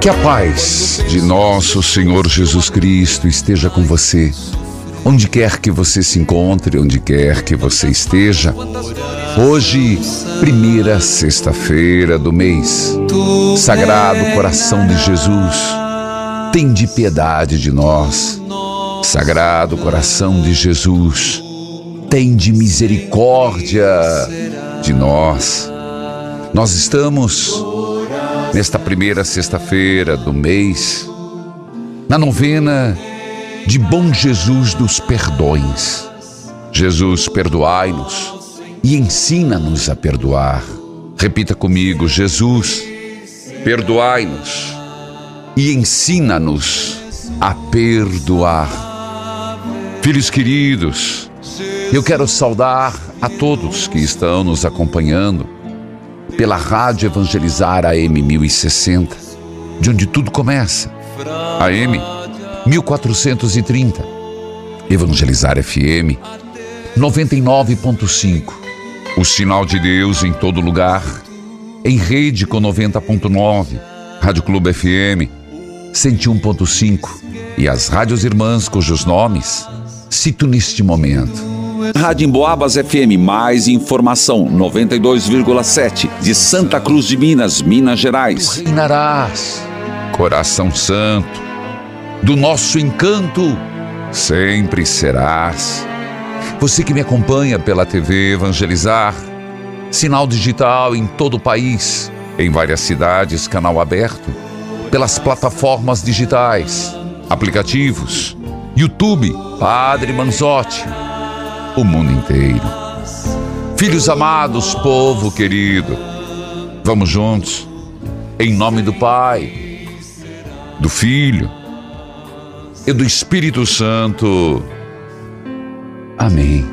Que a paz de nosso Senhor Jesus Cristo esteja com você. Onde quer que você se encontre, onde quer que você esteja. Hoje, primeira sexta-feira do mês. Sagrado coração de Jesus, tem de piedade de nós. Sagrado coração de Jesus, tem de misericórdia de nós. Nós estamos nesta primeira sexta-feira do mês, na novena de Bom Jesus dos Perdões. Jesus, perdoai-nos e ensina-nos a perdoar. Repita comigo: Jesus, perdoai-nos e ensina-nos a perdoar. Filhos queridos, eu quero saudar a todos que estão nos acompanhando pela Rádio Evangelizar AM 1060, de onde tudo começa. AM 1430, Evangelizar FM 99.5, o sinal de Deus em todo lugar, em rede com 90.9, Rádio Clube FM 101.5 e as rádios irmãs cujos nomes cito neste momento. Rádio Emboabas FM, mais informação, 92,7, de Santa Cruz de Minas, Minas Gerais. Reinarás, coração santo, do nosso encanto, sempre serás. Você que me acompanha pela TV Evangelizar, sinal digital em todo o país, em várias cidades, canal aberto, pelas plataformas digitais, aplicativos, YouTube, Padre Manzotti o mundo inteiro. Filhos amados, povo querido, vamos juntos, em nome do Pai, do Filho e do Espírito Santo. Amém.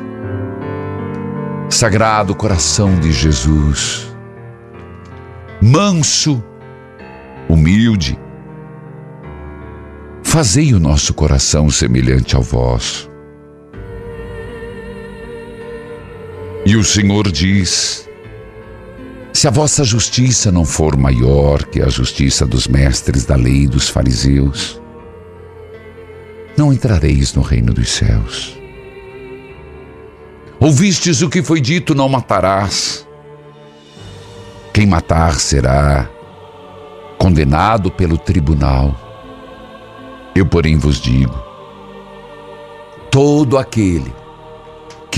Sagrado coração de Jesus, manso, humilde, fazei o nosso coração semelhante ao vosso E o Senhor diz: Se a vossa justiça não for maior que a justiça dos mestres da lei e dos fariseus, não entrareis no reino dos céus. Ouvistes o que foi dito: não matarás. Quem matar será condenado pelo tribunal. Eu, porém, vos digo: todo aquele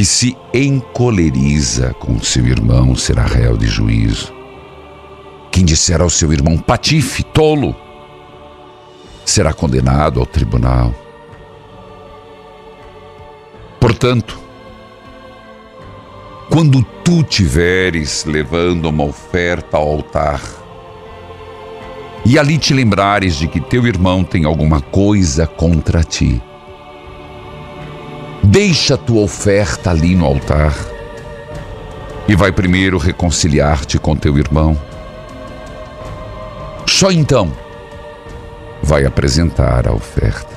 que se encoleriza com seu irmão será réu de juízo. Quem disser ao seu irmão patife, tolo, será condenado ao tribunal. Portanto, quando tu tiveres levando uma oferta ao altar, e ali te lembrares de que teu irmão tem alguma coisa contra ti, Deixa a tua oferta ali no altar e vai primeiro reconciliar-te com teu irmão. Só então vai apresentar a oferta.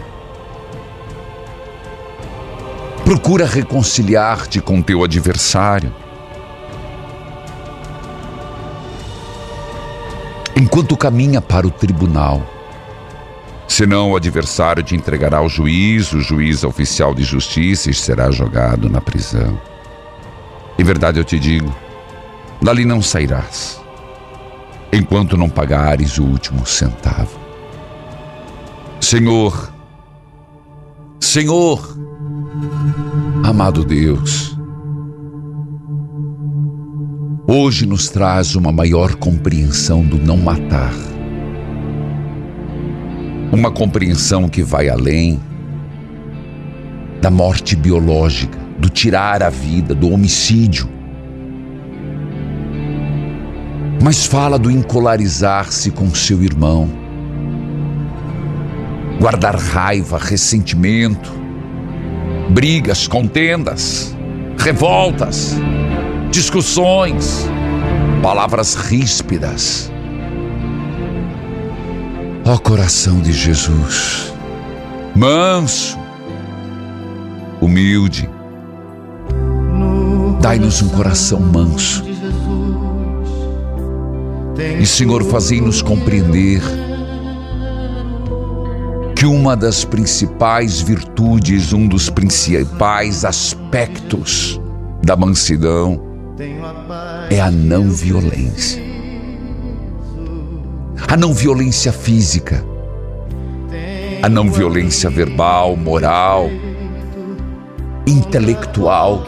Procura reconciliar-te com teu adversário. Enquanto caminha para o tribunal, senão o adversário te entregará ao juiz, o juiz oficial de justiça e será jogado na prisão. Em verdade eu te digo, dali não sairás, enquanto não pagares o último centavo. Senhor, Senhor, amado Deus, hoje nos traz uma maior compreensão do não matar. Uma compreensão que vai além da morte biológica, do tirar a vida, do homicídio. Mas fala do encolarizar-se com seu irmão, guardar raiva, ressentimento, brigas, contendas, revoltas, discussões, palavras ríspidas. Ó coração de Jesus, manso, humilde, dai-nos um coração manso. E, Senhor, fazei-nos compreender que uma das principais virtudes, um dos principais aspectos da mansidão é a não violência. A não violência física, a não violência verbal, moral, intelectual,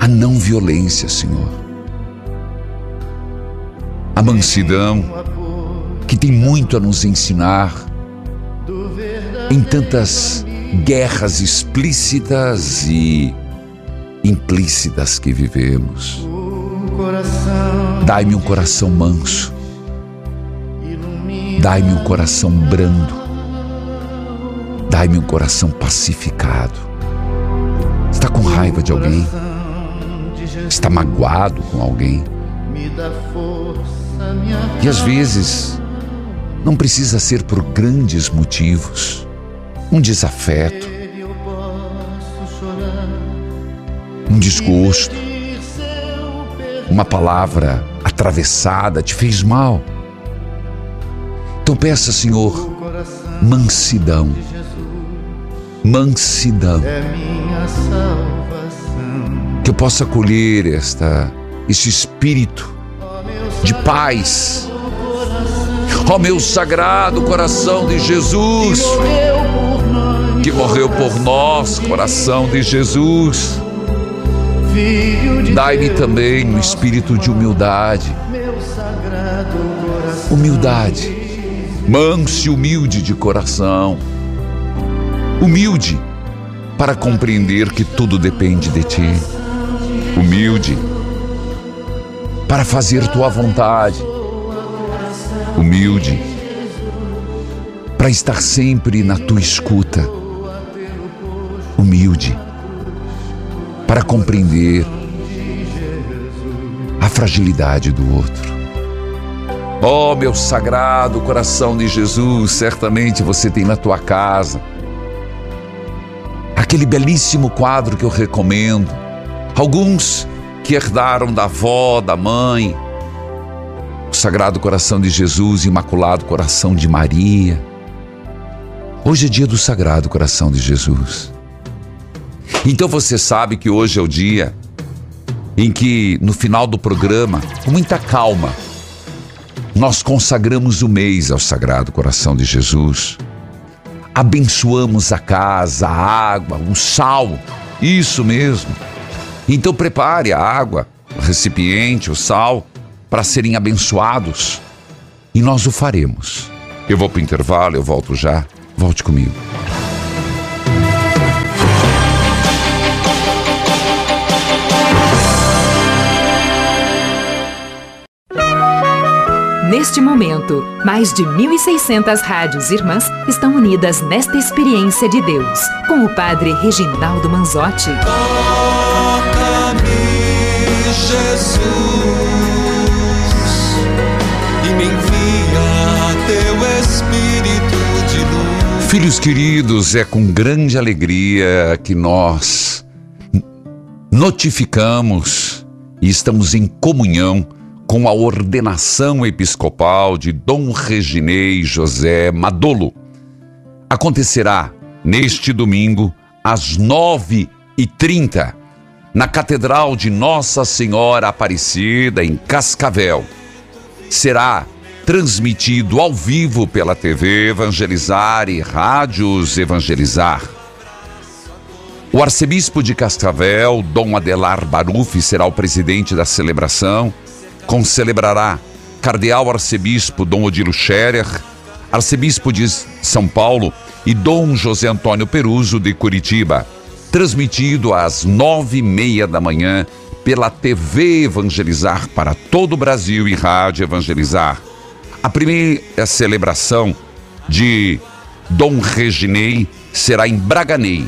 a não violência, Senhor. A mansidão, que tem muito a nos ensinar em tantas guerras explícitas e implícitas que vivemos. Dai-me um coração manso. Dai-me um coração brando. Dai-me um coração pacificado. Está com raiva de alguém? Está magoado com alguém? E às vezes não precisa ser por grandes motivos. Um desafeto, um desgosto, uma palavra atravessada te fez mal. Então peça, Senhor, mansidão. Mansidão. Que eu possa acolher esta, esse espírito de paz Ó meu sagrado coração de Jesus, que morreu por nós, coração de Jesus. Dai-me também um espírito de humildade. Humildade, manso e humilde de coração. Humilde para compreender que tudo depende de ti. Humilde para fazer tua vontade humilde, para estar sempre na tua escuta, para compreender a fragilidade do outro. Oh, meu sagrado coração de Jesus, certamente você tem na tua casa aquele belíssimo quadro que eu recomendo. Alguns que herdaram da avó, da mãe, Sagrado Coração de Jesus, Imaculado Coração de Maria. Hoje é dia do Sagrado Coração de Jesus. Então você sabe que hoje é o dia em que, no final do programa, com muita calma, nós consagramos o mês ao Sagrado Coração de Jesus. Abençoamos a casa, a água, o sal, isso mesmo. Então prepare a água, o recipiente, o sal para serem abençoados. E nós o faremos. Eu vou para o intervalo, eu volto já. Volte comigo. Neste momento, mais de 1.600 rádios irmãs estão unidas nesta experiência de Deus, com o Padre Reginaldo Manzotti. Toca-me, Jesus me envia teu Espírito de luz. Filhos queridos, é com grande alegria que nós notificamos e estamos em comunhão com a ordenação episcopal de Dom Reginei José Madolo. Acontecerá neste domingo, às nove e trinta, na Catedral de Nossa Senhora Aparecida, em Cascavel. Será transmitido ao vivo pela TV Evangelizar e Rádios Evangelizar. O arcebispo de Cascavel, Dom Adelar Baruf, será o presidente da celebração. Concelebrará cardeal arcebispo Dom Odilo Scherer, arcebispo de São Paulo e Dom José Antônio Peruso de Curitiba. Transmitido às nove e meia da manhã pela TV Evangelizar para todo o Brasil e Rádio Evangelizar. A primeira celebração de Dom Reginei será em Braganei,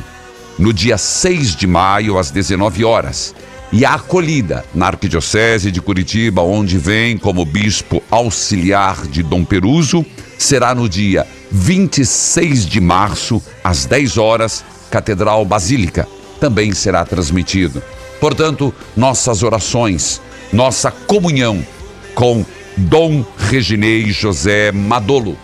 no dia 6 de maio, às 19 horas. E a acolhida na Arquidiocese de Curitiba, onde vem como bispo auxiliar de Dom Peruso, será no dia 26 de março, às 10 horas, Catedral Basílica. Também será transmitido. Portanto, nossas orações, nossa comunhão com Dom Reginei José Madolo.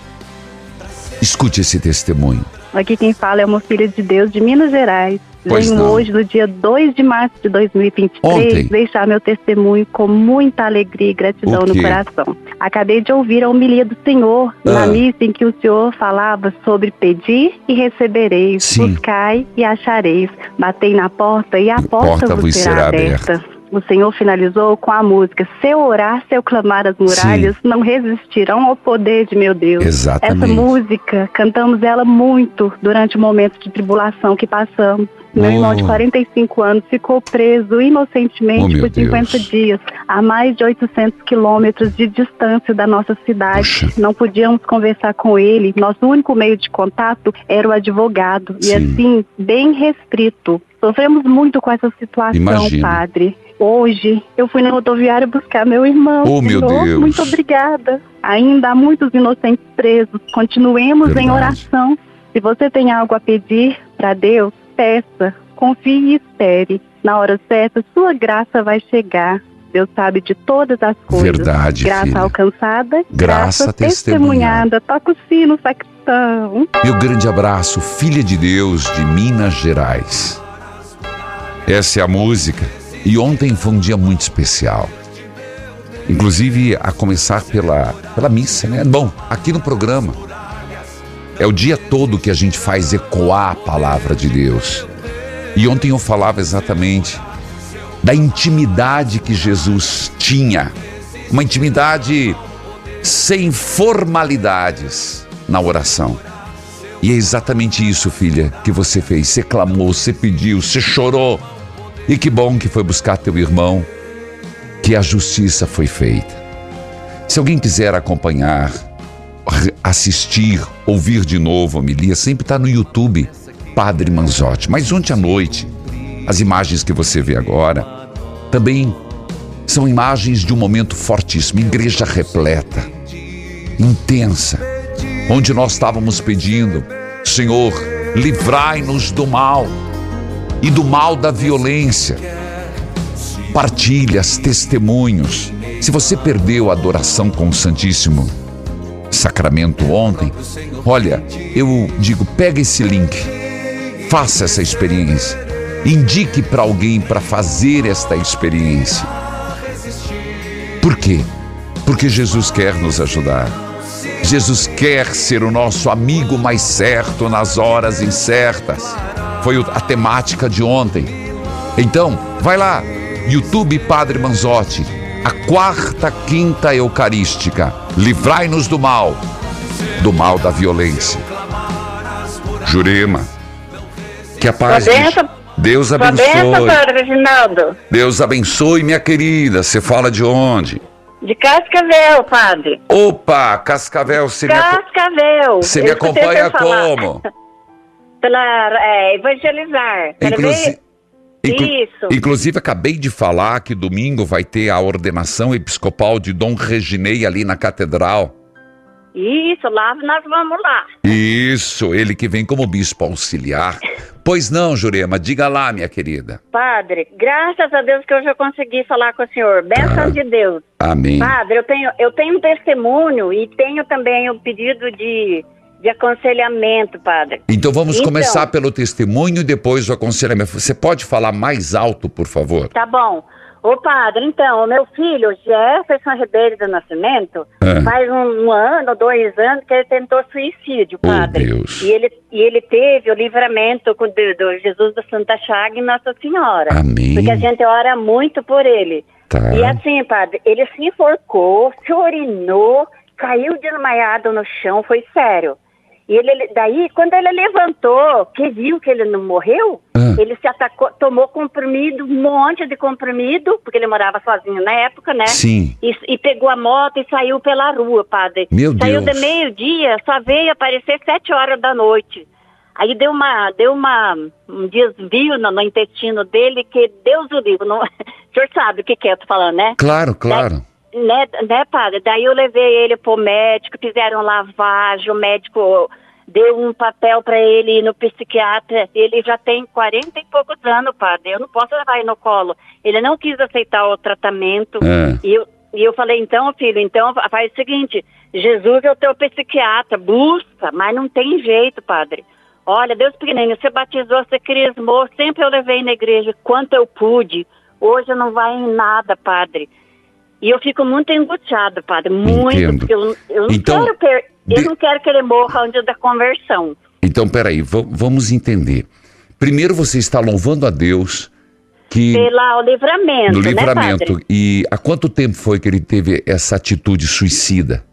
Escute esse testemunho. Aqui quem fala é uma filha de Deus de Minas Gerais. Pois Venho não. hoje, no dia 2 de março de 2023, Ontem. deixar meu testemunho com muita alegria e gratidão no coração. Acabei de ouvir a homilia do Senhor Ah. na missa em que o Senhor falava sobre pedir e recebereis, Sim. buscai e achareis, batei na porta e a A porta, porta vos será aberta. O Senhor finalizou com a música: Se eu orar, se eu clamar as muralhas, não resistirão ao poder de meu Deus. Exatamente. Essa música, cantamos ela muito durante o momento de tribulação que passamos. Meu Oh. irmão de 45 anos ficou preso inocentemente Oh, por 50 Deus. dias, a mais de 800 quilômetros de distância da nossa cidade. Puxa. Não podíamos conversar com ele. Nosso único meio de contato era o advogado. E Sim. assim, bem restrito. Sofremos muito com essa situação, Imagino. padre. Hoje, eu fui na rodoviária buscar meu irmão. Oh, meu Senhor, Deus. Muito obrigada. Ainda há muitos inocentes presos. Continuemos em Verdade. oração. Se você tem algo a pedir para Deus, peça. Confie e espere. Na hora certa, sua graça vai chegar. Deus sabe de todas as coisas. Verdade, Graça filha. alcançada, Graça graça, testemunhada. testemunhada. Toca o sino, sacristão. Meu grande abraço, filha de Deus de Minas Gerais. Essa é a música. E ontem foi um dia muito especial. Inclusive, a começar pela, pela missa, né? Bom, aqui no programa. É o dia todo que a gente faz ecoar a palavra de Deus. E ontem eu falava exatamente da intimidade que Jesus tinha. Uma intimidade sem formalidades na oração. E é exatamente isso, filha, que você fez. Você clamou, você pediu, você chorou. E que bom que foi buscar teu irmão, que a justiça foi feita. Se alguém quiser acompanhar, assistir, ouvir de novo a homilia, sempre está no YouTube, Padre Manzotti. Mas ontem à noite, as imagens que você vê agora, também são imagens de um momento fortíssimo, igreja repleta, intensa, onde nós estávamos pedindo, Senhor, livrai-nos do mal e do mal da violência. Partilhas, testemunhos. Se você perdeu a adoração com o Santíssimo Sacramento ontem, olha, eu digo, pega esse link, faça essa experiência, indique para alguém para fazer esta experiência. Por quê? Porque Jesus quer nos ajudar. Jesus quer ser o nosso amigo mais certo nas horas incertas. Foi a temática de ontem. Então, vai lá, YouTube Padre Manzotti, a quarta quinta eucarística. Livrai-nos do mal, do mal da violência. Jurema, que a paz benção- Deus benção, abençoe. Padre Reginaldo. Deus abençoe, minha querida. Você fala de onde? De Cascavel, padre. Opa, Cascavel, você me, Cascavel. você me Eu escutei acompanha você falar. como? Pela é, evangelizar. Quer Inclusi- ver? Inclu- Isso. Inclusive, acabei de falar que domingo vai ter a ordenação episcopal de Dom Reginei ali na catedral. Isso, lá nós vamos lá. Isso, ele que vem como bispo auxiliar. Pois não, Jurema, diga lá, minha querida. Padre, graças a Deus que eu já consegui falar com o senhor. Bênção Ah. de Deus. Amém. Padre, eu tenho, eu tenho um testemunho e tenho também o pedido de, de aconselhamento, padre. Então vamos Então. começar pelo testemunho e depois o aconselhamento. Você pode falar mais alto, por favor? Tá bom. Ô padre, então, o meu filho, Jefferson Ribeiro do Nascimento, Ah. faz um, um ano, dois anos que ele tentou suicídio, Oh, padre. Deus. E ele, e ele teve o livramento com- do, do Jesus da Santa Chaga e Nossa Senhora. Amém. Porque a gente ora muito por ele. Tá. E assim, padre, ele se enforcou, se orinou, caiu desmaiado no chão, foi sério. E ele, daí, quando ele levantou, que viu que ele não morreu, Ah. ele se atacou, tomou comprimido, um monte de comprimido, porque ele morava sozinho na época, né? Sim. E, e pegou a moto e saiu pela rua, padre. Meu saiu Deus. de meio-dia, só veio aparecer sete horas da noite. Aí deu uma, deu uma, um desvio no, no intestino dele que Deus o livre. Não, o senhor sabe o que, que é, eu tô falando, né? Claro, claro. Né, né, padre? Daí eu levei ele pro médico, fizeram lavagem, o médico deu um papel para ele ir no psiquiatra. Ele já tem 40 e poucos anos, padre. Eu não posso levar ele no colo. Ele não quis aceitar o tratamento. Ah. E eu, e eu falei, então, filho, então faz o seguinte, Jesus é o teu psiquiatra, busca, mas não tem jeito, padre. Olha, Deus pequenininho, você batizou, você crismou, sempre eu levei na igreja quanto eu pude. Hoje não vai em nada, padre. E eu fico muito angustiado, padre, muito, Entendo. porque eu, eu não Então, quero per- eu de- não quero que ele morra antes da conversão. Então, peraí, va- vamos entender. Primeiro você está louvando a Deus que Pela o livramento, no né, livramento. padre? e há quanto tempo foi que ele teve essa atitude suicida?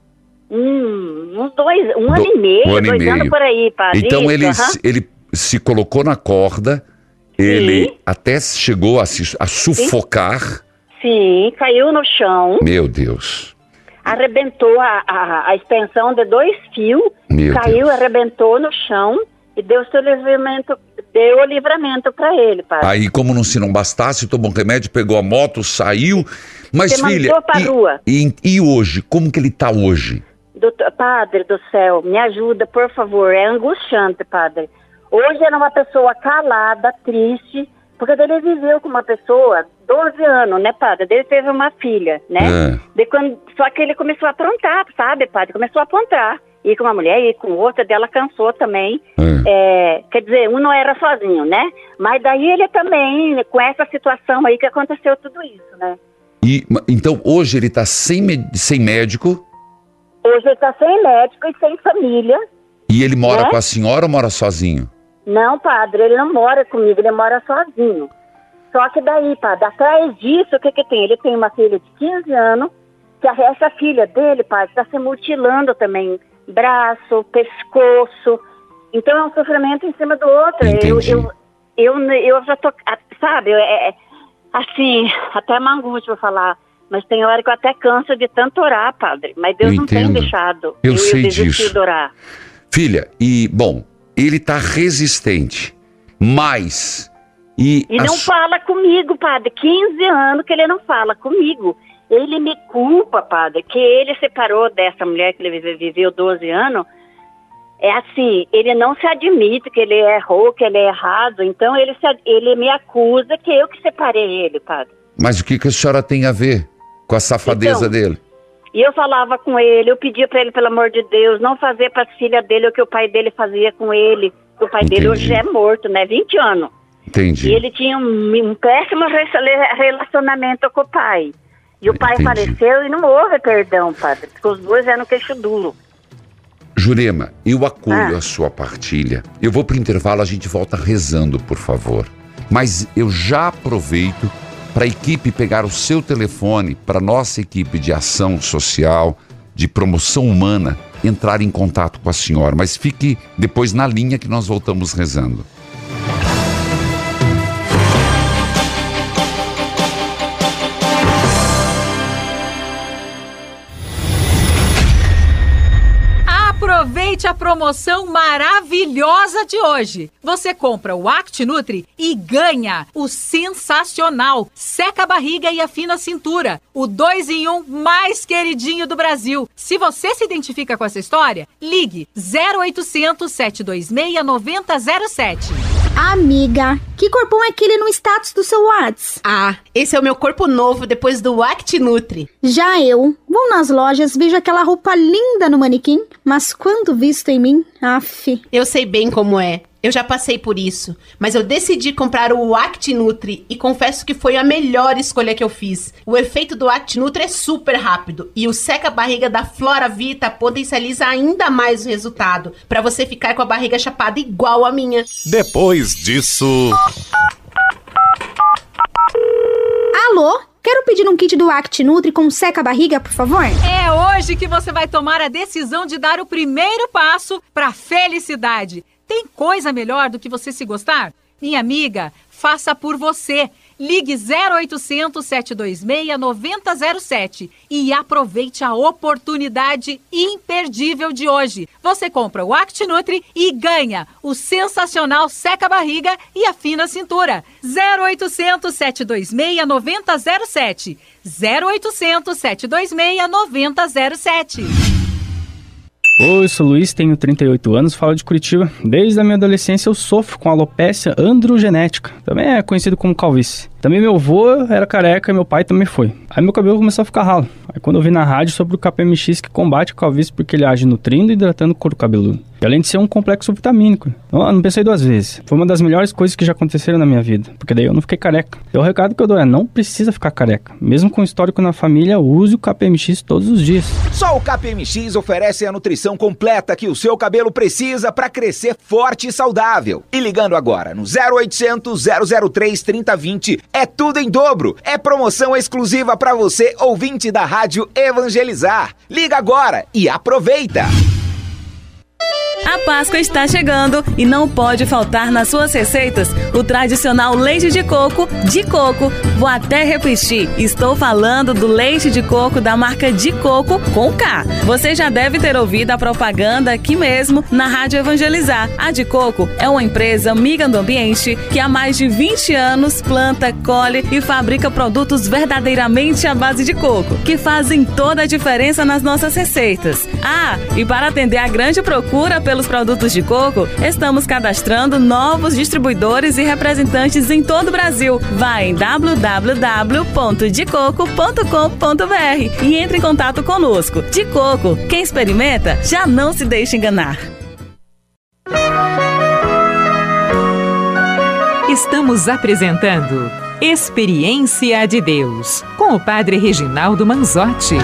Hum, uns dois, um ano Do- e meio, um ano e dois anos meio. por aí, padre. Então ele, ele se colocou na corda, ele Sim. até chegou a, se, a sufocar. Sim, caiu no chão, Meu Deus. Arrebentou a, a, a extensão de dois fios, Meu caiu, Deus. arrebentou no chão e deu seu livramento, deu o livramento para ele, padre. Aí, como não se não bastasse, tomou um remédio, pegou a moto, saiu. Mas, Você filha, e, rua. E, e hoje? Como que ele tá hoje? Doutor- padre do céu, me ajuda, por favor. É angustiante, padre. Hoje era uma pessoa calada, triste, porque ele viveu com uma pessoa 12 anos, né, padre? Ele teve uma filha, né? É. De quando, só que ele começou a aprontar, sabe, padre? Começou a aprontar. Ir com uma mulher, ir com outra, dela cansou também. É. É, quer dizer, um não era sozinho, né? Mas daí ele também, com essa situação aí que aconteceu tudo isso, né? E, então, hoje ele tá sem, sem médico Hoje ele tá sem médico e sem família. e ele mora É? com a senhora ou mora sozinho? Não, padre, ele não mora comigo, ele mora sozinho. Só que daí, padre, atrás disso, o que que tem? Ele tem uma filha de 15 anos, que a- essa filha dele, padre, está se mutilando também. Braço, pescoço. Então é um sofrimento em cima do outro. Eu, eu, eu, eu já tô, sabe, é, é, assim, até uma angústia pra falar. Mas tem hora que eu até canso de tanto orar, padre. Mas Deus Eu não tem entendo. deixado. Eu sei desisti disso. de orar. Filha, e, bom, ele tá resistente, mas... E, E não su- fala comigo, padre. 15 anos que ele não fala comigo. Ele me culpa, padre, que ele separou dessa mulher que ele vive- viveu 12 anos. É assim, ele não se admite que ele errou, que ele é errado. Então ele, se, ele me acusa que eu que separei ele, padre. Mas o que, que a senhora tem a ver com a safadeza Então, dele? E eu falava com ele, eu pedia para ele, pelo amor de Deus, não fazer para a filha dele o que o pai dele fazia com ele. O pai dele hoje Entendi. é morto, né? 20 anos. Entendi. E ele tinha um, um péssimo re- relacionamento com o pai. E o pai Entendi. faleceu e não houve perdão, padre, porque os dois eram queixo duro. Jurema, eu acolho Ah. a sua partilha. Eu vou pro intervalo, a gente volta rezando, por favor. Mas eu já aproveito para a equipe pegar o seu telefone, para nossa equipe de ação social, de promoção humana, entrar em contato com a senhora. Mas fique depois na linha que nós voltamos rezando. Aproveite a promoção maravilhosa de hoje. Você compra o Act Nutri e ganha o sensacional Seca a Barriga e Afina a Cintura, o 2 em 1 um mais queridinho do Brasil. Se você se identifica com essa história, ligue 0800 726 9007. Amiga, que corpão é aquele no status do seu Whats? Ah, esse é o meu corpo novo depois do Act Nutri. Já eu, vou nas lojas, vejo aquela roupa linda no manequim, mas quando visto em mim, af. Eu sei bem como é. Eu já passei por isso, mas eu decidi comprar o Act Nutri e confesso que foi a melhor escolha que eu fiz. O efeito do Act Nutri é super rápido e o seca barriga da Flora Vita potencializa ainda mais o resultado, para você ficar com a barriga chapada igual a minha. Depois disso, Alô? Quero pedir um kit do Act Nutri com seca barriga, por favor? É hoje que você vai tomar a decisão de dar o primeiro passo para felicidade. Tem coisa melhor do que você se gostar? Minha amiga, faça por você. Ligue 0800 726 9007 e aproveite a oportunidade imperdível de hoje. Você compra o Act Nutri e ganha o sensacional seca barriga e afina a cintura. 0800 726 9007. 0800 726 9007. Oi, sou Luiz, tenho 38 anos, falo de Curitiba. Desde a minha adolescência eu sofro com alopecia androgenética, também é conhecido como calvície. Também meu avô era careca e meu pai também foi. Aí meu cabelo começou a ficar ralo. Aí quando eu vi na rádio sobre o KPMX que combate a calvície porque ele age nutrindo e hidratando o couro cabeludo. E além de ser um complexo vitamínico. Não, não pensei duas vezes. Foi uma das melhores coisas que já aconteceram na minha vida. Porque daí eu não fiquei careca. E o recado que eu dou é, não precisa ficar careca. Mesmo com histórico na família, use o KPMX todos os dias. Só o KPMX oferece a nutrição completa que o seu cabelo precisa para crescer forte e saudável. E ligando agora no 0800 003 3020 é tudo em dobro. É promoção exclusiva para você, ouvinte da Rádio Evangelizar. Liga agora e aproveita. A Páscoa está chegando e não pode faltar nas suas receitas o tradicional leite de coco de coco. Vou até repetir, estou falando do leite de coco da marca de coco com K. Você já deve ter ouvido a propaganda aqui mesmo na Rádio Evangelizar. A de coco é uma empresa amiga do ambiente que há mais de 20 anos planta, colhe e fabrica produtos verdadeiramente à base de coco, que fazem toda a diferença nas nossas receitas. Ah, e para atender a grande procura pelos produtos de coco, estamos cadastrando novos distribuidores e representantes em todo o Brasil. Vá em www.decoco.com.br e entre em contato conosco. De Coco, quem experimenta já não se deixa enganar. Estamos apresentando Experiência de Deus com o Padre Reginaldo Manzotti.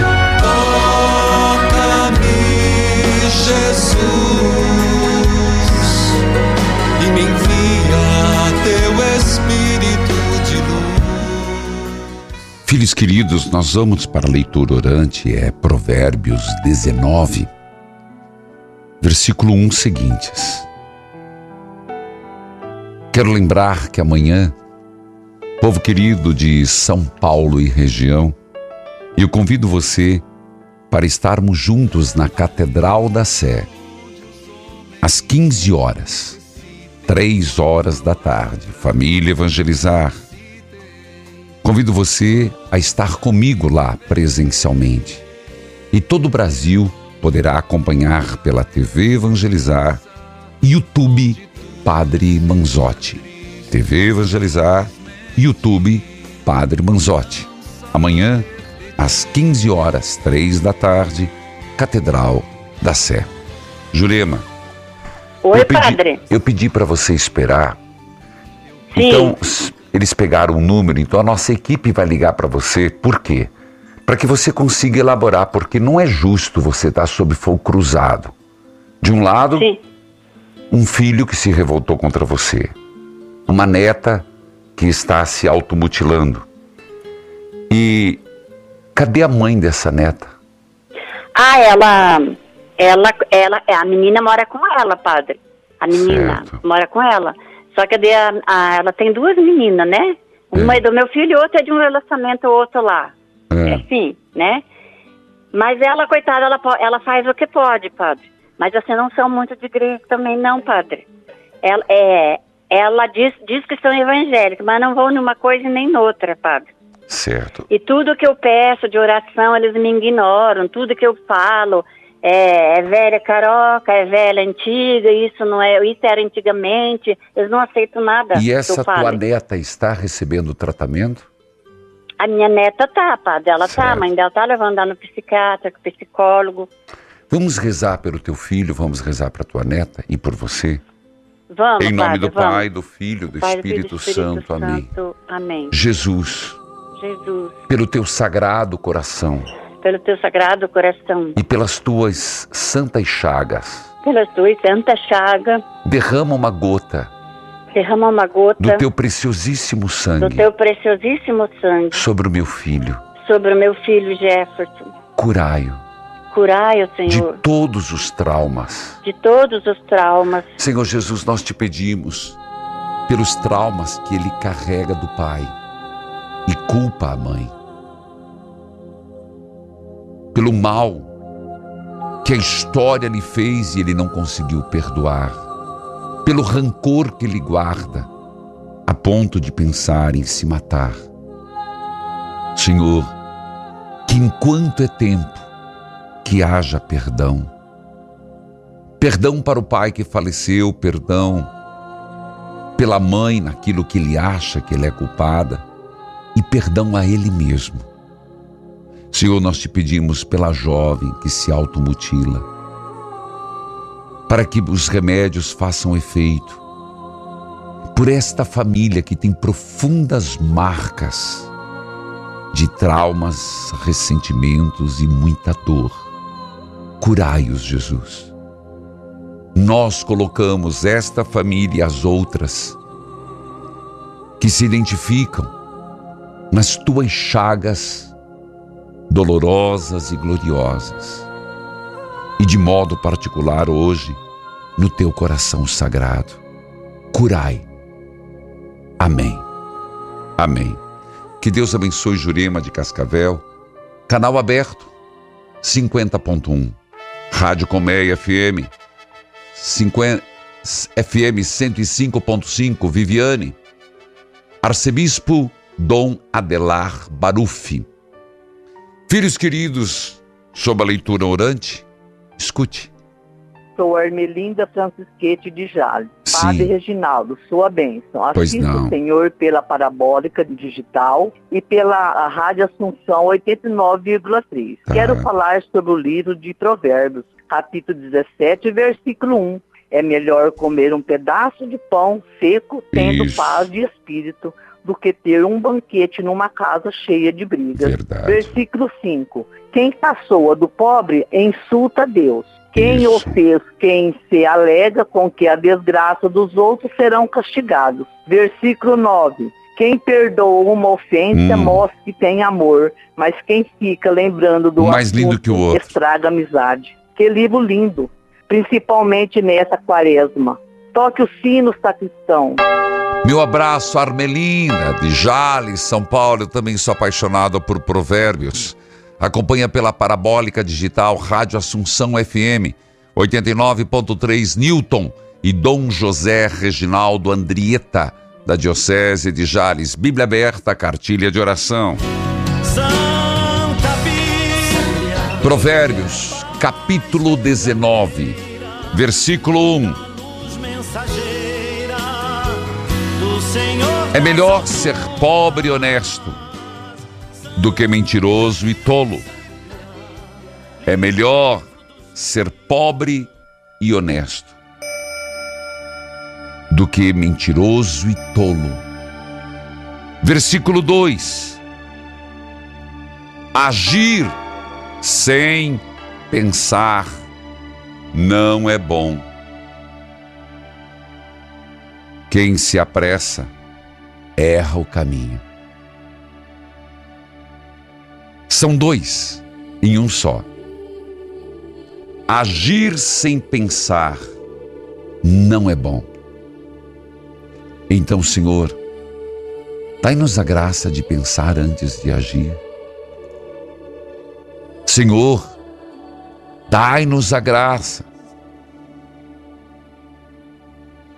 Filhos queridos, nós vamos para a leitura orante, é Provérbios 19, versículo 1 seguintes. Quero lembrar que amanhã, povo querido de São Paulo e região, eu convido você para estarmos juntos na Catedral da Sé, às 15 horas, 3 horas da tarde, família evangelizar. Convido você a estar comigo lá presencialmente. E todo o Brasil poderá acompanhar pela TV Evangelizar, YouTube Padre Manzotti. TV Evangelizar, YouTube Padre Manzotti. Amanhã, às 15 horas, 3 da tarde, Catedral da Sé. Jurema. Oi, eu pedi, padre. Eu pedi para você esperar. Sim. Então, eles pegaram o número, então a nossa equipe vai ligar para você. Por quê? Para que você consiga elaborar, porque não é justo você estar sob fogo cruzado. De um lado, um filho que se revoltou contra você, uma neta que está se automutilando. E cadê a mãe dessa neta? Ah, ela, ela, ela, é, a menina mora com ela, padre. A menina mora com ela. Só que a, a- ela tem duas meninas, né? Uma é do meu filho e outra é de um relacionamento outro lá. É. Assim, né? Mas ela, coitada, ela, ela faz o que pode, padre. Mas assim, não são muito de igreja também, não, padre. Ela, é, ela diz, diz que são evangélicos, mas não vão numa coisa nem noutra, padre. Certo. E tudo que eu peço de oração, eles me ignoram. Tudo que eu falo é, é velha caroca, é velha antiga, isso não é, isso era antigamente. Eles não aceitam nada. E essa eu tua fale. neta está recebendo tratamento? A minha neta tá, padre. Ela tá, Certo. a mãe dela tá levando ela no psiquiatra, com psicólogo. Vamos rezar pelo teu filho, vamos rezar para tua neta e por você. Vamos, em nome padre, do vamos. Pai, do Filho, do Pai, Espírito, Filho, Santo. Amém. Santo. Amém. Jesus, Jesus, pelo teu sagrado coração pelo teu sagrado coração, e pelas tuas santas chagas, pelas tuas santas chagas, derrama uma gota derrama uma gota do teu preciosíssimo do sangue teu preciosíssimo sangue sobre o meu filho. sobre o meu filho Jefferson. Curai-o Curai-o, de Senhor, todos os traumas. de todos os traumas. Senhor Jesus, nós te pedimos pelos traumas que ele carrega do pai e culpa a mãe. Pelo mal que a história lhe fez e ele não conseguiu perdoar. Pelo rancor que ele guarda a ponto de pensar em se matar. Senhor, que enquanto é tempo, que haja perdão. Perdão para o pai que faleceu, perdão pela mãe naquilo que ele acha que ele é culpada e perdão a ele mesmo. Senhor, nós te pedimos pela jovem que se automutila, para que os remédios façam efeito, por esta família que tem profundas marcas de traumas, ressentimentos e muita dor. Curai-os, Jesus. Nós colocamos esta família e as outras que se identificam nas tuas chagas dolorosas e gloriosas. E de modo particular hoje, no teu coração sagrado. Curai. Amém. Amém. Que Deus abençoe Jurema de Cascavel. Canal aberto 50.1. Rádio Colmeia FM 50, FM 105.5 Viviane. Arcebispo Dom Adelar Barufi. Filhos queridos, sob a leitura orante, escute. Sou Armelinda Francisquete de Jales. Sim. Padre Reginaldo, sua bênção. Assisto o Senhor pela parabólica digital e pela Rádio Assunção 89,3. Tá. Quero falar sobre o livro de Provérbios, capítulo 17, versículo 1. É melhor comer um pedaço de pão seco, tendo Isso. paz de espírito, do que ter um banquete numa casa cheia de brigas. Verdade. Versículo 5. Quem caçoa do pobre insulta Deus. Quem Isso. quem se alega com que a desgraça dos outros serão castigados. Versículo 9. Quem perdoa uma ofensa Hum. mostra que tem amor, mas quem fica lembrando do Mais lindo que o assunto outro. estraga a amizade. Que livro lindo, principalmente nessa quaresma. Toque o sino, sacristão. Meu abraço, Armelinda, de Jales, São Paulo. Eu também sou apaixonado por provérbios. Acompanha pela parabólica digital Rádio Assunção FM 89.3 Newton e Dom José Reginaldo Andrieta, da Diocese de Jales. Bíblia aberta, cartilha de oração. Santa Bíblia. Provérbios, capítulo 19, versículo 1. É melhor ser pobre e honesto do que mentiroso e tolo. É melhor ser pobre e honesto do que mentiroso e tolo. Versículo 2: Agir sem pensar não é bom. Quem se apressa erra o caminho. São dois em um só. Agir sem pensar não é bom. Então, Senhor, dai-nos a graça de pensar antes de agir. Senhor, dai-nos a graça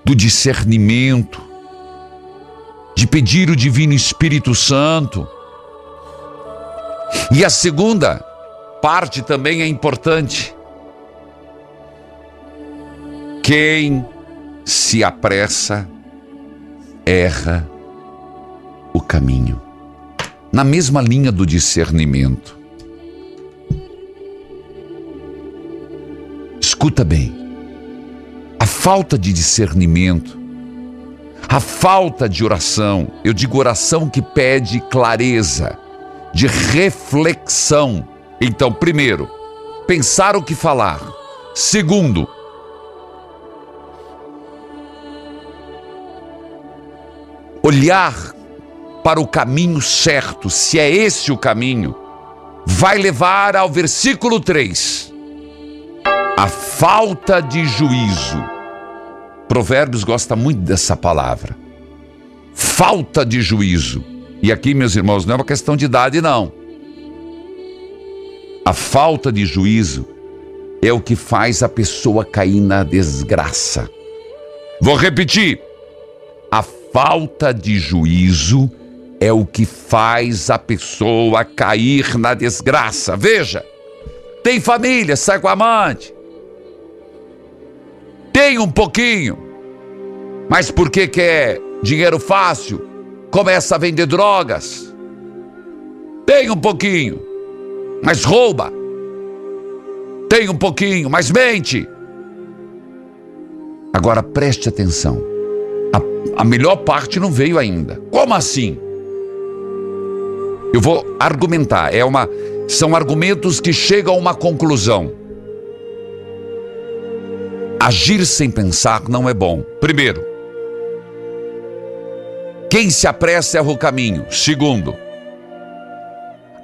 do discernimento, de pedir o Divino Espírito Santo. E a segunda parte também é importante. Quem se apressa, erra o caminho. Na mesma linha do discernimento. Escuta bem. A falta de discernimento, a falta de oração, eu digo oração que pede clareza, de reflexão. Então, primeiro, pensar o que falar. Segundo, olhar para o caminho certo, se é esse o caminho, vai levar ao versículo 3. A falta de juízo. Provérbios gosta muito dessa palavra. Falta de juízo. E aqui, meus irmãos, não é uma questão de idade, não. A falta de juízo é o que faz a pessoa cair na desgraça. Vou repetir. A falta de juízo é o que faz a pessoa cair na desgraça. Veja, tem família, sai com amante. Tem um pouquinho, mas porque quer dinheiro fácil, começa a vender drogas. Tem um pouquinho, mas rouba. Tem um pouquinho, mas mente. Agora preste atenção. A, a melhor parte não veio ainda. Como assim? Eu vou argumentar. É uma, são argumentos que chegam a uma conclusão. Agir sem pensar não é bom. Primeiro, quem se apressa erra o caminho. Segundo,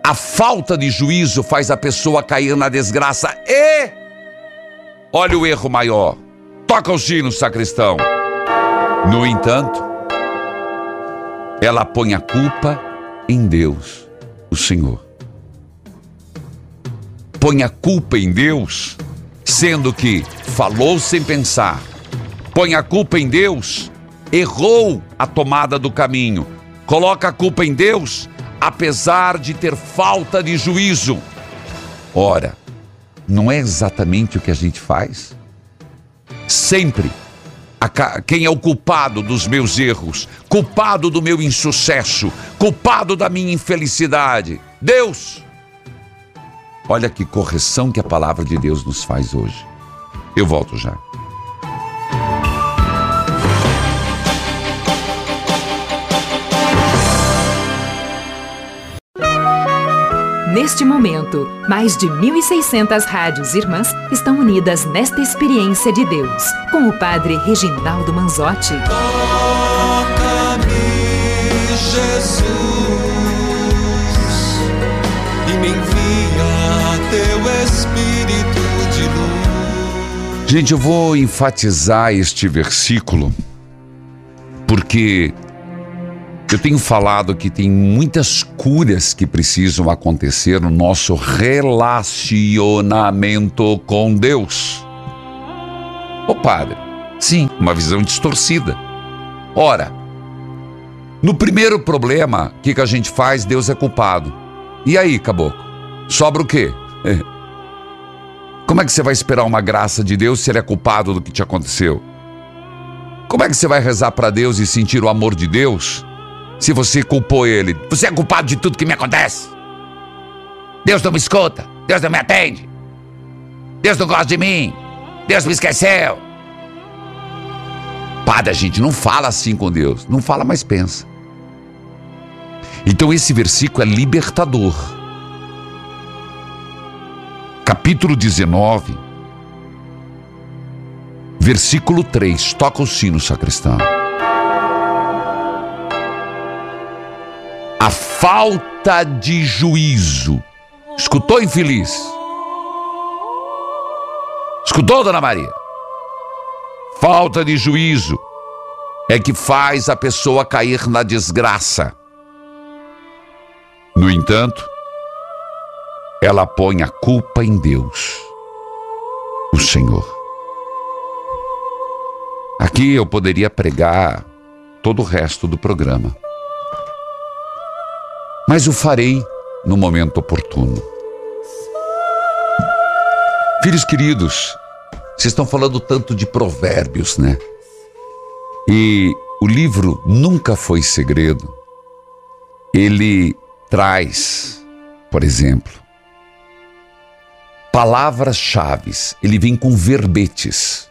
a falta de juízo faz a pessoa cair na desgraça. E, olha o erro maior. Toca o sino, sacristão. No entanto, ela põe a culpa em Deus, o Senhor. Põe a culpa em Deus, sendo que falou sem pensar. Põe a culpa em Deus, errou a tomada do caminho. Coloca a culpa em Deus, apesar de ter falta de juízo. Ora, não é exatamente o que a gente faz? Sempre quem é o culpado dos meus erros, culpado do meu insucesso, culpado da minha infelicidade? Deus! Olha que correção que a palavra de Deus nos faz hoje. Eu volto já. Neste momento, mais de 1.600 rádios irmãs estão unidas nesta experiência de Deus, com o Padre Reginaldo Manzotti. Toca-me, Jesus, Gente, eu vou enfatizar este versículo porque eu tenho falado que tem muitas curas que precisam acontecer no nosso relacionamento com Deus. Ô padre, sim, uma visão distorcida. Ora, no primeiro problema, o que, que a gente faz? Deus é culpado. E aí, caboclo? Sobra o quê? Como é que você vai esperar uma graça de Deus se ele é culpado do que te aconteceu? Como é que você vai rezar para Deus e sentir o amor de Deus se você culpou ele. Você é culpado de tudo que me acontece. Deus não me escuta. Deus não me atende. Deus não gosta de mim. Deus me esqueceu. Padre, a gente não fala assim com Deus. Não fala, mas pensa. Então esse versículo é libertador. Capítulo 19, versículo 3. Toca o sino, sacristão. A falta de juízo. Escutou, infeliz? Escutou, dona Maria? Falta de juízo é que faz a pessoa cair na desgraça. No entanto, ela põe a culpa em Deus, o Senhor. Aqui eu poderia pregar todo o resto do programa. Mas o farei no momento oportuno. Filhos queridos, vocês estão falando tanto de provérbios, né? E o livro Nunca Foi Segredo, ele traz, por exemplo, palavras-chave, ele vem com verbetes.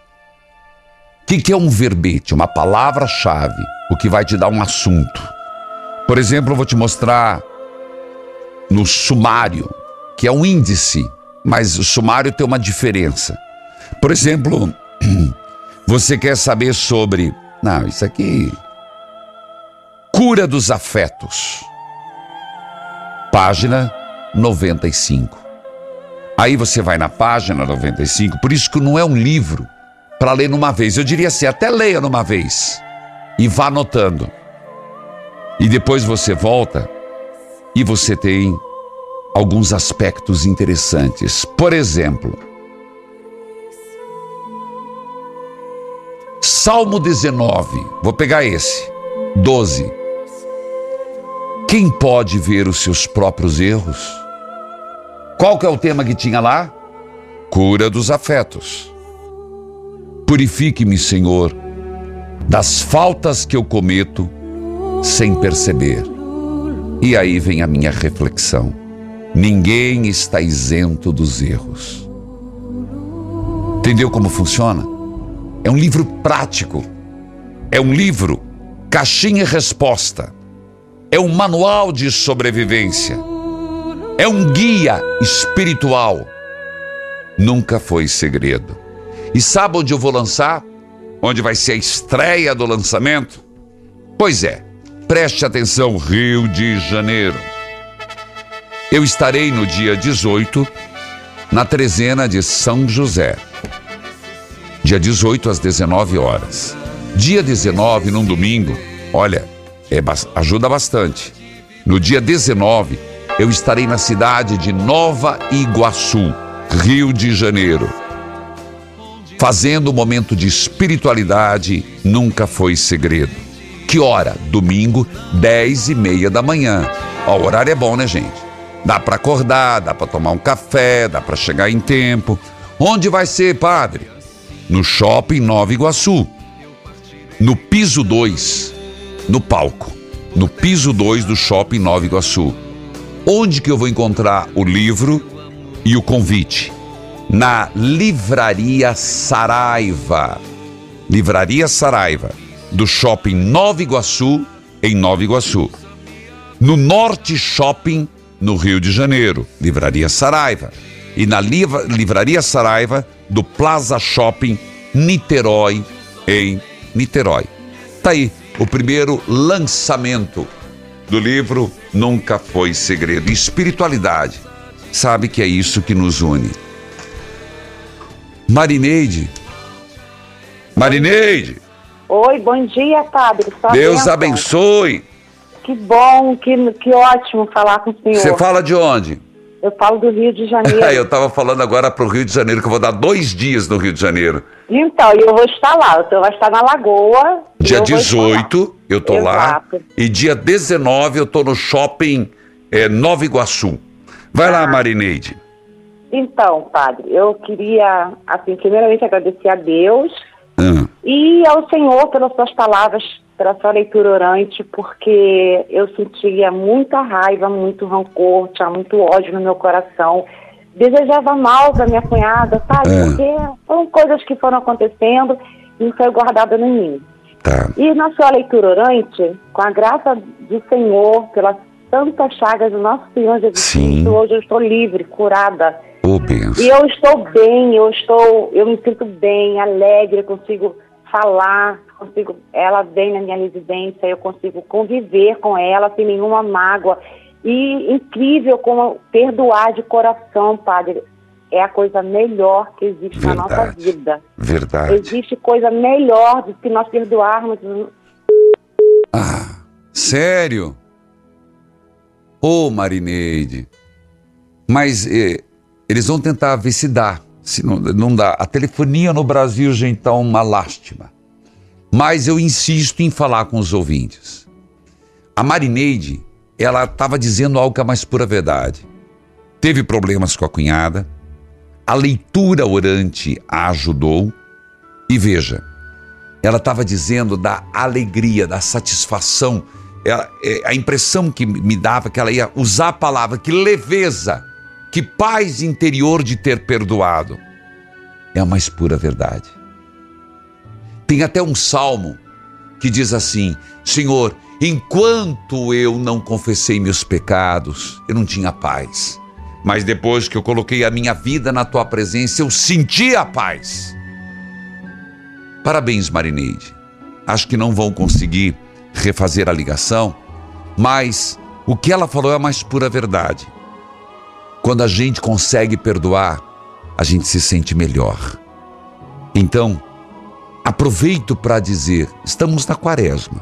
O que, que é um verbete? Uma palavra-chave, o que vai te dar um assunto. Por exemplo, eu vou te mostrar no sumário, que é um índice, mas o sumário tem uma diferença. Por exemplo, você quer saber sobre. Não, isso aqui. Cura dos afetos. Página 95. Aí você vai na página 95, por isso que não é um livro para ler numa vez. Eu diria assim, até leia numa vez e vá anotando. E depois você volta e você tem alguns aspectos interessantes. Por exemplo, Salmo 19, vou pegar esse, 12. Quem pode ver os seus próprios erros? Qual que é o tema que tinha lá? Cura dos afetos. Purifique-me, Senhor, das faltas que eu cometo sem perceber. E aí vem a minha reflexão. Ninguém está isento dos erros. Entendeu como funciona? É um livro prático. É um livro caixinha e resposta. É um manual de sobrevivência. É um guia espiritual. Nunca foi segredo. E sabe onde eu vou lançar? Onde vai ser a estreia do lançamento? Pois é, preste atenção, Rio de Janeiro. Eu estarei no dia 18 na trezena de São José. Dia 18 às 19 horas. Dia 19, num domingo, olha, é, ajuda bastante. No dia 19, eu estarei na cidade de Nova Iguaçu, Rio de Janeiro. Fazendo um momento de espiritualidade nunca foi segredo. Que hora? Domingo, 10 e meia da manhã. Ó, o horário é bom, né, gente? Dá para acordar, dá para tomar um café, dá para chegar em tempo. Onde vai ser, padre? No shopping Nova Iguaçu. No piso 2, no palco. No piso 2 do shopping Nova Iguaçu. Onde que eu vou encontrar o livro e o convite? Na Livraria Saraiva. Livraria Saraiva, do shopping Nova Iguaçu, em Nova Iguaçu. No Norte Shopping no Rio de Janeiro, Livraria Saraiva. E na Livraria Saraiva do Plaza Shopping Niterói, em Niterói. Tá aí o primeiro lançamento do livro Nunca Foi Segredo. Espiritualidade. Sabe que é isso que nos une. Marineide. Marineide. Oi, bom dia, padre. Só Deus abençoe. Que bom, que, que ótimo falar com o senhor. Você fala de onde? Eu falo do Rio de Janeiro. eu estava falando agora para o Rio de Janeiro, que eu vou dar dois dias no Rio de Janeiro. Então, eu vou estar lá. Você vai estar na Lagoa. Dia eu 18, eu estou lá. E dia 19, eu estou no shopping é, Nova Iguaçu. Vai ah. lá, Marineide. Então, padre, eu queria, assim, primeiramente agradecer a Deus ah. e ao Senhor pelas suas palavras pela sua leitura orante, porque eu sentia muita raiva, muito rancor, tinha muito ódio no meu coração. Desejava mal para minha cunhada, sabe? É. Porque foram coisas que foram acontecendo e foi guardada em mim. Tá. E na sua leitura orante, com a graça do Senhor, pelas tantas chagas do nosso Senhor Jesus Sim. Cristo, hoje eu estou livre, curada. Oh, e eu estou bem, eu estou, eu me sinto bem, alegre, consigo falar, consigo, ela vem na minha residência, eu consigo conviver com ela sem nenhuma mágoa. E incrível como perdoar de coração, padre, é a coisa melhor que existe Verdade. na nossa vida. Verdade. Existe coisa melhor do que nós perdoarmos. Ah, sério? Ô, oh, Marineide. Mas eh, eles vão tentar ver se dá. Se não, não dá. A telefonia no Brasil já está uma lástima. Mas eu insisto em falar com os ouvintes. A Marineide, ela estava dizendo algo que é a mais pura verdade. Teve problemas com a cunhada, a leitura orante a ajudou, e veja, ela estava dizendo da alegria, da satisfação. Ela, é, a impressão que me dava que ela ia usar a palavra que leveza, que paz interior de ter perdoado. É a mais pura verdade. Tem até um salmo que diz assim: Senhor, enquanto eu não confessei meus pecados, eu não tinha paz. Mas depois que eu coloquei a minha vida na tua presença, eu senti a paz. Parabéns, Marineide. Acho que não vão conseguir refazer a ligação, mas o que ela falou é a mais pura verdade. Quando a gente consegue perdoar, a gente se sente melhor. Então, aproveito para dizer: estamos na quaresma.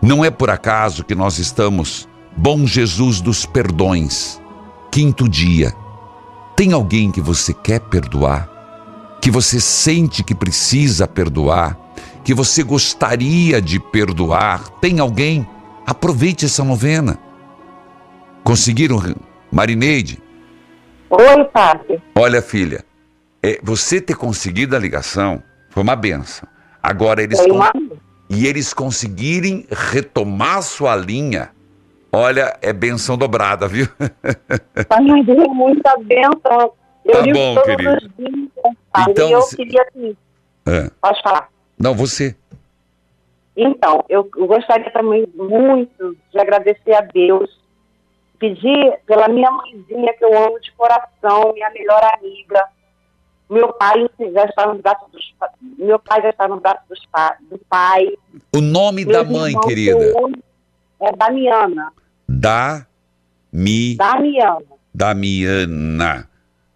Não é por acaso que nós estamos, bom Jesus dos perdões, quinto dia. Tem alguém que você quer perdoar? que você sente que precisa perdoar, que você gostaria de perdoar, tem alguém? Aproveite essa novena. Conseguiram, Marineide? Oi, padre. Olha, filha, é, você ter conseguido a ligação foi uma benção. Agora eles Foi uma- e eles conseguirem retomar sua linha. Olha, é benção dobrada, viu? Ai, deu muita bênção. Eu Tá bom, os dias, Então, e eu se- queria assim, É. pode falar. Não, você. Então, eu gostaria também muito de agradecer a Deus, pedir pela minha mãezinha que eu amo de coração, minha melhor amiga. Meu pai já está no braço dos meu pai já está no braço dos do pai. O nome Meus da mãe, querida. É Damiana. Da Mi Damiana. Damiana.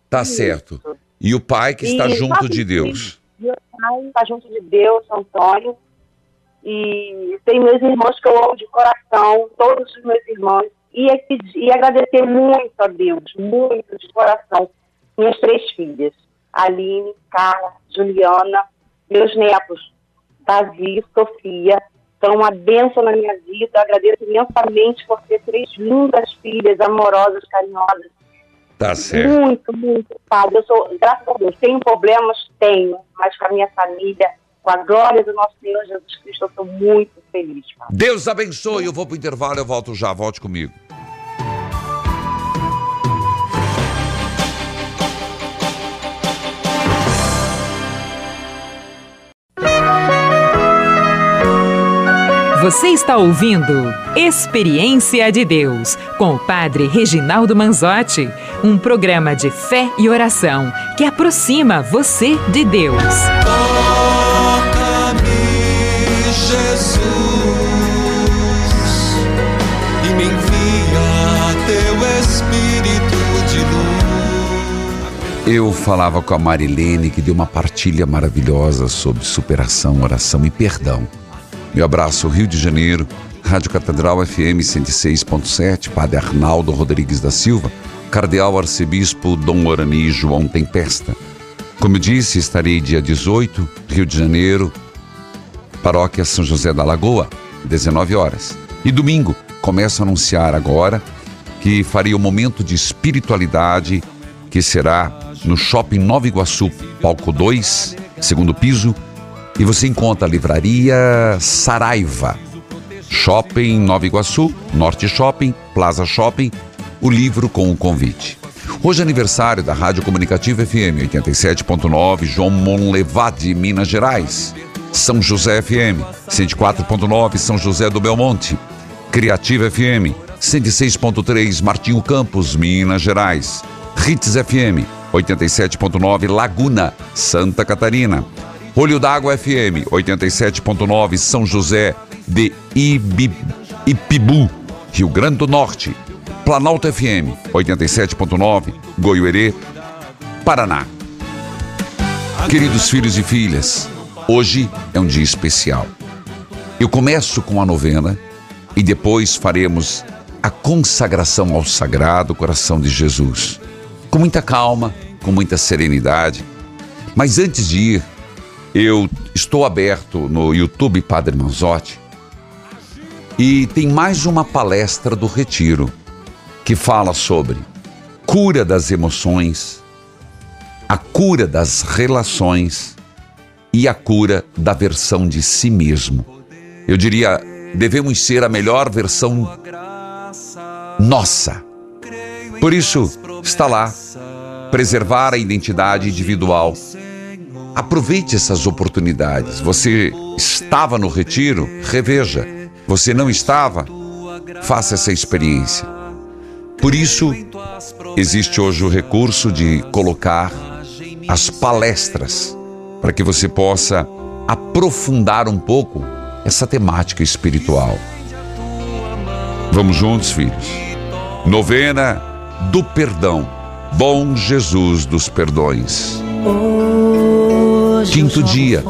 Tá certo. E o pai que está E junto sabe de Deus. Meu pai está junto de Deus, Antônio. E tem meus irmãos que eu amo de coração, todos os meus irmãos. E, é e agradecer muito a Deus, muito de coração, minhas três filhas, Aline, Carla, Juliana, meus netos, Davi, Sofia, são uma bênção na minha vida. Agradeço imensamente por ter três lindas filhas, amorosas, carinhosas. Tá certo. Muito, muito, padre. Eu sou, graças a Deus, tenho problemas? Tenho, mas com a minha família, com a glória do nosso Senhor Jesus Cristo, eu sou muito feliz, padre. Deus abençoe. Eu vou pro intervalo, eu volto já. Volte comigo. Você está ouvindo Experiência de Deus com o Padre Reginaldo Manzotti, um programa de fé e oração que aproxima você de Deus. Eu falava com a Marilene que deu uma partilha maravilhosa sobre superação, oração e perdão. Meu abraço, Rio de Janeiro, Rádio Catedral FM 106.7, Padre Arnaldo Rodrigues da Silva, Cardeal Arcebispo Dom Orani João Tempesta. Como eu disse, estarei dia 18, Rio de Janeiro, Paróquia São José da Lagoa, 19 horas. E domingo, começo a anunciar agora que farei o momento de espiritualidade que será no Shopping Nova Iguaçu, palco 2, segundo piso, e você encontra a livraria Saraiva, Shopping Nova Iguaçu, Norte Shopping, Plaza Shopping, o livro com o convite. Hoje é aniversário da Rádio Comunicativa FM 87.9, João Monlevade, Minas Gerais. São José FM 104.9, São José do Belmonte. Criativa FM 106.3, Martinho Campos, Minas Gerais. Hits FM 87.9, Laguna, Santa Catarina. Olho d'Água FM 87.9, São José de Ibi- Ipibu, Rio Grande do Norte. Planalto FM 87.9, Goiuerê, Paraná. Queridos filhos e filhas, hoje é um dia especial. Eu começo com a novena e depois faremos a consagração ao Sagrado Coração de Jesus. Com muita calma, com muita serenidade. Mas antes de ir, eu estou aberto no YouTube Padre Manzotti e tem mais uma palestra do Retiro que fala sobre cura das emoções, a cura das relações e a cura da versão de si mesmo. Eu diria, devemos ser a melhor versão nossa. Por isso, está lá, preservar a identidade individual. Aproveite essas oportunidades. Você estava no retiro? Reveja. Você não estava? Faça essa experiência. Por isso, existe hoje o recurso de colocar as palestras para que você possa aprofundar um pouco essa temática espiritual. Vamos juntos, filhos. Novena do perdão. Bom Jesus dos perdões. Quinto dia.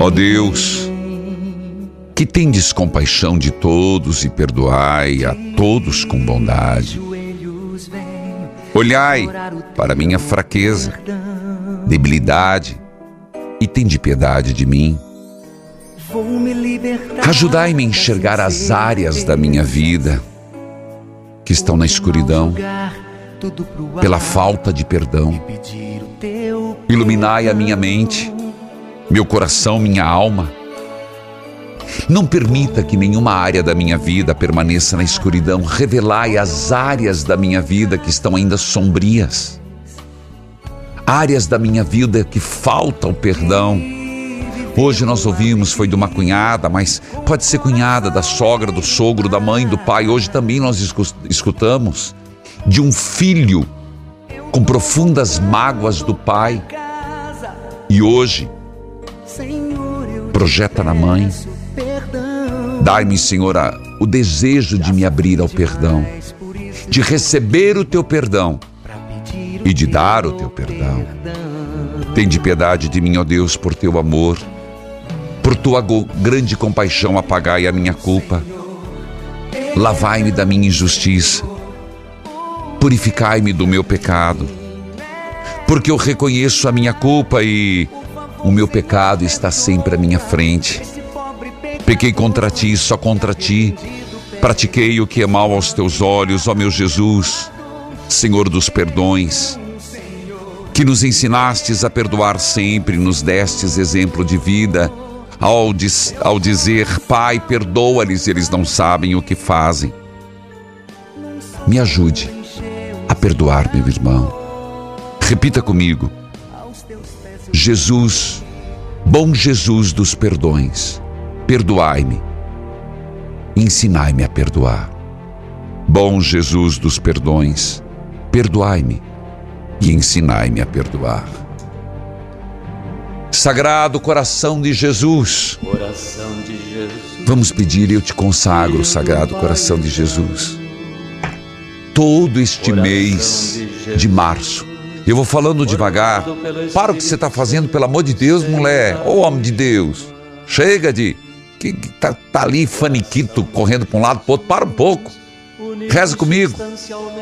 Ó Deus, que tendes compaixão de todos e perdoai a todos com bondade. Olhai para minha fraqueza, debilidade e tende piedade de mim. Ajudai-me a enxergar as áreas da minha vida que estão na escuridão pela falta de perdão. Iluminai a minha mente, meu coração, minha alma. Não permita que nenhuma área da minha vida permaneça na escuridão. Revelai as áreas da minha vida que estão ainda sombrias. Áreas da minha vida que falta o perdão Hoje nós ouvimos, foi de uma cunhada, mas pode ser cunhada, da sogra, do sogro, da mãe, do pai. Hoje também nós escutamos de um filho com profundas mágoas do pai. E hoje projeta na mãe. Dai-me, Senhor, o desejo de me abrir ao perdão, de receber o teu perdão e de dar o teu perdão. Tende piedade de mim, ó Deus, por teu amor. Por tua grande compaixão, apagai a minha culpa. Lavai-me da minha injustiça. Purificai-me do meu pecado. Porque eu reconheço a minha culpa e o meu pecado está sempre à minha frente. Pequei contra ti, só contra ti. Pratiquei o que é mal aos teus olhos, ó meu Jesus, Senhor dos perdões que nos ensinastes a perdoar sempre, nos destes exemplo de vida ao, diz, ao dizer: Pai, perdoa-lhes, eles não sabem o que fazem. Me ajude a perdoar meu irmão. Repita comigo: Jesus, bom Jesus dos perdões, perdoai-me, ensinai-me a perdoar. Bom Jesus dos perdões, perdoai-me e ensinai-me a perdoar. Sagrado coração de Jesus. Coração de Jesus. Vamos pedir, eu te consagro, Sagrado coração de Jesus. Todo este mês de março. Eu vou falando devagar. Para o que você está fazendo, pelo amor de Deus, mulher. Ô oh, homem de Deus. Chega de. Que, que tá, tá ali faniquito correndo para um lado para outro. Para um pouco. Reza comigo.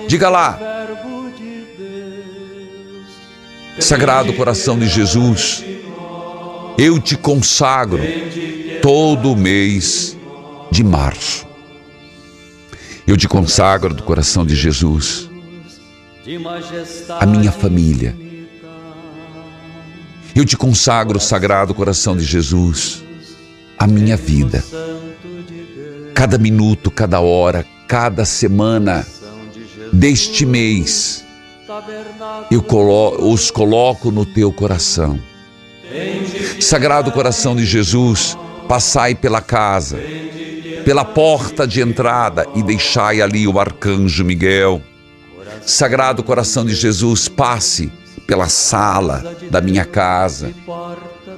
Diga lá. Sagrado coração de Jesus eu te consagro todo o mês de março. Eu te consagro do coração de Jesus, a minha família. Eu te consagro, sagrado coração de Jesus, a minha vida. Cada minuto, cada hora, cada semana deste mês, eu colo os coloco no teu coração Sagrado coração de Jesus, passai pela casa, pela porta de entrada e deixai ali o arcanjo Miguel. Sagrado coração de Jesus, passe pela sala da minha casa,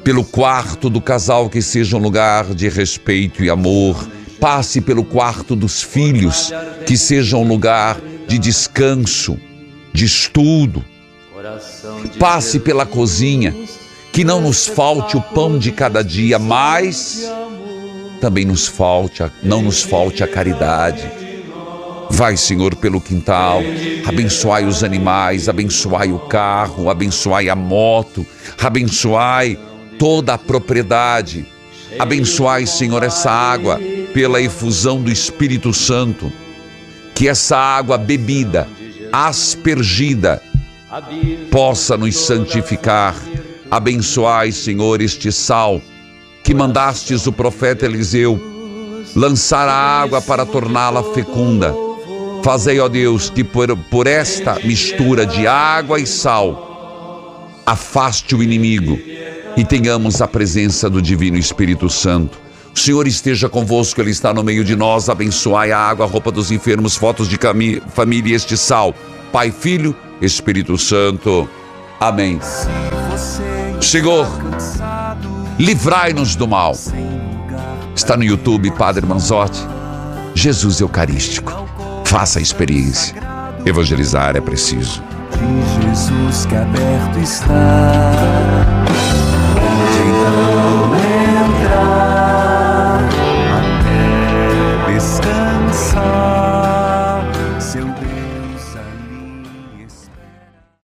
pelo quarto do casal que seja um lugar de respeito e amor. Passe pelo quarto dos filhos, que seja um lugar de descanso, de estudo. Passe pela cozinha, que não nos falte o pão de cada dia, mas também nos falte, não nos falte a caridade. Vai, Senhor, pelo quintal, abençoai os animais, abençoai o carro, abençoai a moto, abençoai toda a propriedade. Abençoai, Senhor, essa água pela efusão do Espírito Santo. Que essa água bebida, aspergida, possa nos santificar. Abençoai, Senhor, este sal que mandastes o profeta Eliseu lançar a água para torná-la fecunda. Fazei, ó Deus, que por, por esta mistura de água e sal afaste o inimigo e tenhamos a presença do Divino Espírito Santo. O Senhor esteja convosco, Ele está no meio de nós. Abençoai a água, a roupa dos enfermos, fotos de família e este sal. Pai, Filho, Espírito Santo. Amém. Senhor, livrai-nos do mal. Está no YouTube, Padre Manzotti. Jesus Eucarístico. Faça a experiência. Evangelizar é preciso. De Jesus que aberto está.